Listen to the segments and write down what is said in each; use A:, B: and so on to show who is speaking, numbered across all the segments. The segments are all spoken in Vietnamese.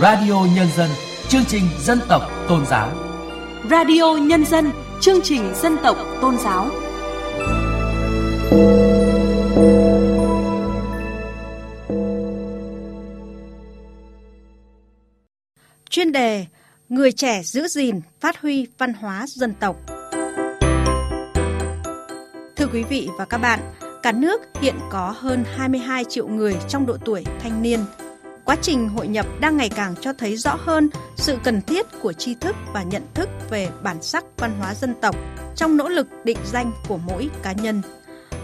A: Radio Nhân dân, chương trình dân tộc tôn giáo.
B: Radio Nhân dân, chương trình dân tộc tôn giáo.
C: Chuyên đề Người trẻ giữ gìn, phát huy văn hóa dân tộc. Thưa quý vị và các bạn, cả nước hiện có hơn 22 triệu người trong độ tuổi thanh niên. Quá trình hội nhập đang ngày càng cho thấy rõ hơn sự cần thiết của tri thức và nhận thức về bản sắc văn hóa dân tộc trong nỗ lực định danh của mỗi cá nhân.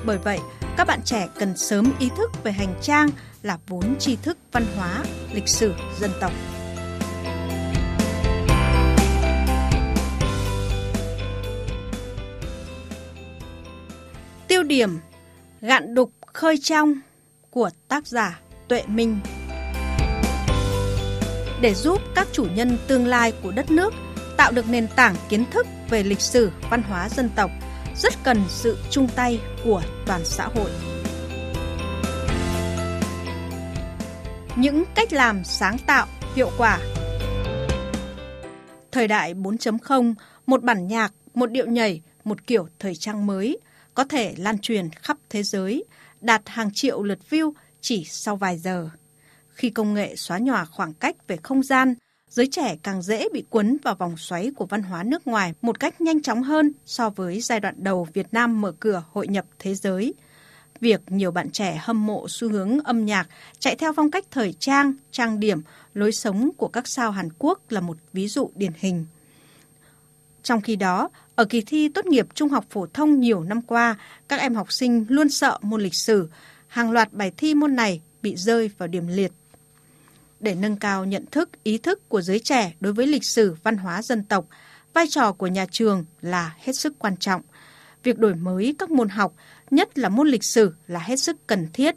C: Bởi vậy, các bạn trẻ cần sớm ý thức về hành trang là vốn tri thức văn hóa, lịch sử dân tộc. Tiêu điểm Gạn đục khơi trong của tác giả Tuệ Minh để giúp các chủ nhân tương lai của đất nước tạo được nền tảng kiến thức về lịch sử, văn hóa dân tộc, rất cần sự chung tay của toàn xã hội. Những cách làm sáng tạo, hiệu quả Thời đại 4.0, một bản nhạc, một điệu nhảy, một kiểu thời trang mới – có thể lan truyền khắp thế giới, đạt hàng triệu lượt view chỉ sau vài giờ. Khi công nghệ xóa nhòa khoảng cách về không gian, giới trẻ càng dễ bị cuốn vào vòng xoáy của văn hóa nước ngoài một cách nhanh chóng hơn so với giai đoạn đầu Việt Nam mở cửa hội nhập thế giới. Việc nhiều bạn trẻ hâm mộ xu hướng âm nhạc chạy theo phong cách thời trang, trang điểm, lối sống của các sao Hàn Quốc là một ví dụ điển hình. Trong khi đó, ở kỳ thi tốt nghiệp trung học phổ thông nhiều năm qua, các em học sinh luôn sợ môn lịch sử. Hàng loạt bài thi môn này bị rơi vào điểm liệt. Để nâng cao nhận thức, ý thức của giới trẻ đối với lịch sử, văn hóa dân tộc, vai trò của nhà trường là hết sức quan trọng. Việc đổi mới các môn học, nhất là môn lịch sử là hết sức cần thiết.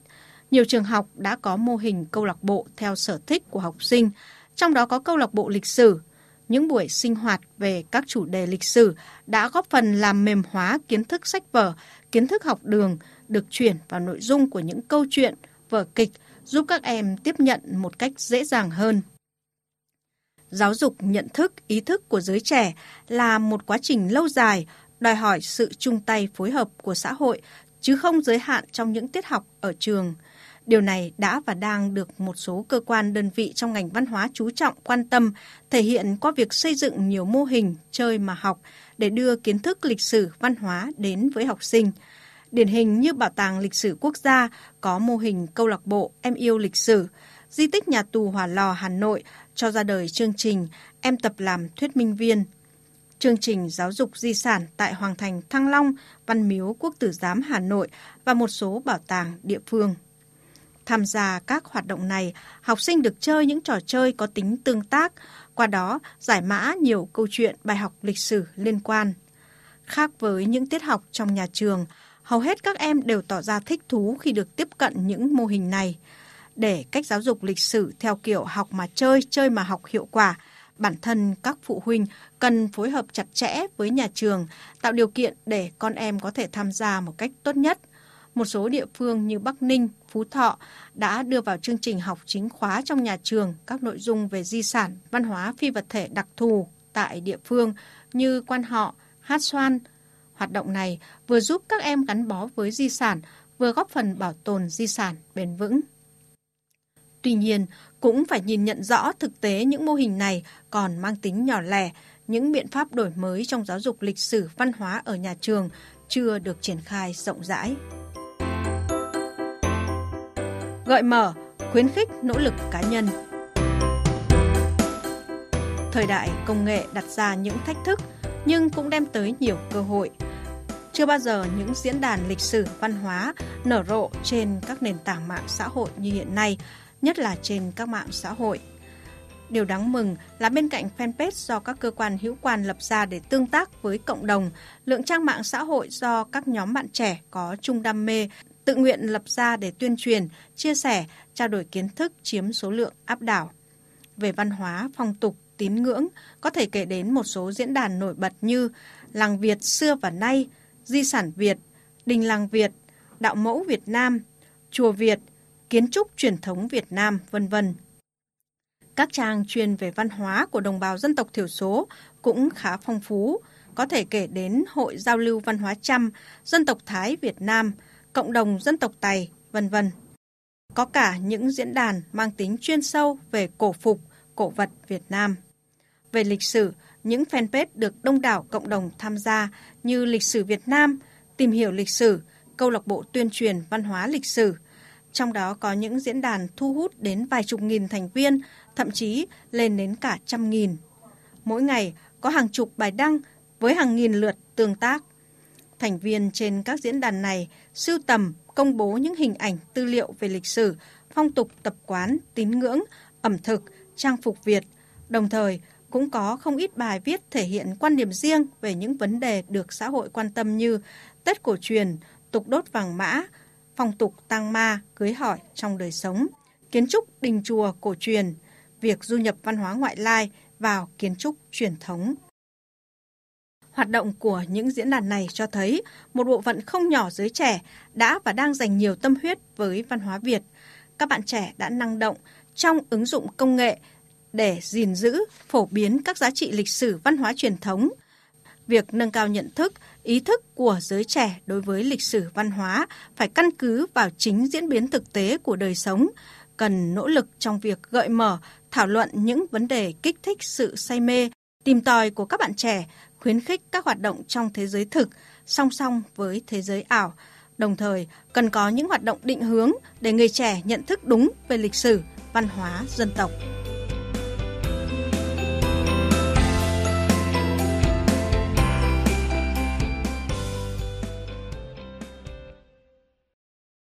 C: Nhiều trường học đã có mô hình câu lạc bộ theo sở thích của học sinh, trong đó có câu lạc bộ lịch sử, những buổi sinh hoạt về các chủ đề lịch sử đã góp phần làm mềm hóa kiến thức sách vở, kiến thức học đường được chuyển vào nội dung của những câu chuyện, vở kịch giúp các em tiếp nhận một cách dễ dàng hơn. Giáo dục nhận thức, ý thức của giới trẻ là một quá trình lâu dài, đòi hỏi sự chung tay phối hợp của xã hội, chứ không giới hạn trong những tiết học ở trường – Điều này đã và đang được một số cơ quan đơn vị trong ngành văn hóa chú trọng quan tâm, thể hiện qua việc xây dựng nhiều mô hình chơi mà học để đưa kiến thức lịch sử văn hóa đến với học sinh. Điển hình như Bảo tàng Lịch sử Quốc gia có mô hình câu lạc bộ Em yêu lịch sử, di tích nhà tù Hỏa Lò Hà Nội cho ra đời chương trình Em tập làm thuyết minh viên. Chương trình giáo dục di sản tại Hoàng thành Thăng Long, Văn miếu Quốc tử giám Hà Nội và một số bảo tàng địa phương. Tham gia các hoạt động này, học sinh được chơi những trò chơi có tính tương tác, qua đó giải mã nhiều câu chuyện bài học lịch sử liên quan. Khác với những tiết học trong nhà trường, hầu hết các em đều tỏ ra thích thú khi được tiếp cận những mô hình này. Để cách giáo dục lịch sử theo kiểu học mà chơi, chơi mà học hiệu quả, bản thân các phụ huynh cần phối hợp chặt chẽ với nhà trường, tạo điều kiện để con em có thể tham gia một cách tốt nhất – một số địa phương như Bắc Ninh, Phú Thọ đã đưa vào chương trình học chính khóa trong nhà trường các nội dung về di sản, văn hóa phi vật thể đặc thù tại địa phương như quan họ, hát xoan. Hoạt động này vừa giúp các em gắn bó với di sản, vừa góp phần bảo tồn di sản bền vững. Tuy nhiên, cũng phải nhìn nhận rõ thực tế những mô hình này còn mang tính nhỏ lẻ, những biện pháp đổi mới trong giáo dục lịch sử văn hóa ở nhà trường chưa được triển khai rộng rãi gợi mở, khuyến khích nỗ lực cá nhân. Thời đại công nghệ đặt ra những thách thức nhưng cũng đem tới nhiều cơ hội. Chưa bao giờ những diễn đàn lịch sử văn hóa nở rộ trên các nền tảng mạng xã hội như hiện nay, nhất là trên các mạng xã hội. Điều đáng mừng là bên cạnh fanpage do các cơ quan hữu quan lập ra để tương tác với cộng đồng, lượng trang mạng xã hội do các nhóm bạn trẻ có chung đam mê tự nguyện lập ra để tuyên truyền, chia sẻ, trao đổi kiến thức chiếm số lượng áp đảo. Về văn hóa, phong tục, tín ngưỡng, có thể kể đến một số diễn đàn nổi bật như Làng Việt xưa và nay, Di sản Việt, Đình Làng Việt, Đạo mẫu Việt Nam, Chùa Việt, Kiến trúc truyền thống Việt Nam, vân vân. Các trang chuyên về văn hóa của đồng bào dân tộc thiểu số cũng khá phong phú, có thể kể đến Hội Giao lưu Văn hóa Chăm, Dân tộc Thái Việt Nam, Cộng đồng Dân tộc Tày, vân vân. Có cả những diễn đàn mang tính chuyên sâu về cổ phục, cổ vật Việt Nam. Về lịch sử, những fanpage được đông đảo cộng đồng tham gia như Lịch sử Việt Nam, Tìm hiểu lịch sử, Câu lạc bộ tuyên truyền văn hóa lịch sử. Trong đó có những diễn đàn thu hút đến vài chục nghìn thành viên, thậm chí lên đến cả trăm nghìn. Mỗi ngày có hàng chục bài đăng với hàng nghìn lượt tương tác. Thành viên trên các diễn đàn này sưu tầm, công bố những hình ảnh tư liệu về lịch sử, phong tục tập quán, tín ngưỡng, ẩm thực, trang phục Việt, đồng thời cũng có không ít bài viết thể hiện quan điểm riêng về những vấn đề được xã hội quan tâm như Tết cổ truyền, tục đốt vàng mã, phong tục tang ma, cưới hỏi trong đời sống, kiến trúc đình chùa cổ truyền, việc du nhập văn hóa ngoại lai vào kiến trúc truyền thống. Hoạt động của những diễn đàn này cho thấy một bộ phận không nhỏ giới trẻ đã và đang dành nhiều tâm huyết với văn hóa Việt. Các bạn trẻ đã năng động trong ứng dụng công nghệ để gìn giữ, phổ biến các giá trị lịch sử văn hóa truyền thống. Việc nâng cao nhận thức, ý thức của giới trẻ đối với lịch sử văn hóa phải căn cứ vào chính diễn biến thực tế của đời sống, cần nỗ lực trong việc gợi mở, thảo luận những vấn đề kích thích sự say mê, tìm tòi của các bạn trẻ, khuyến khích các hoạt động trong thế giới thực song song với thế giới ảo. Đồng thời, cần có những hoạt động định hướng để người trẻ nhận thức đúng về lịch sử, văn hóa dân tộc.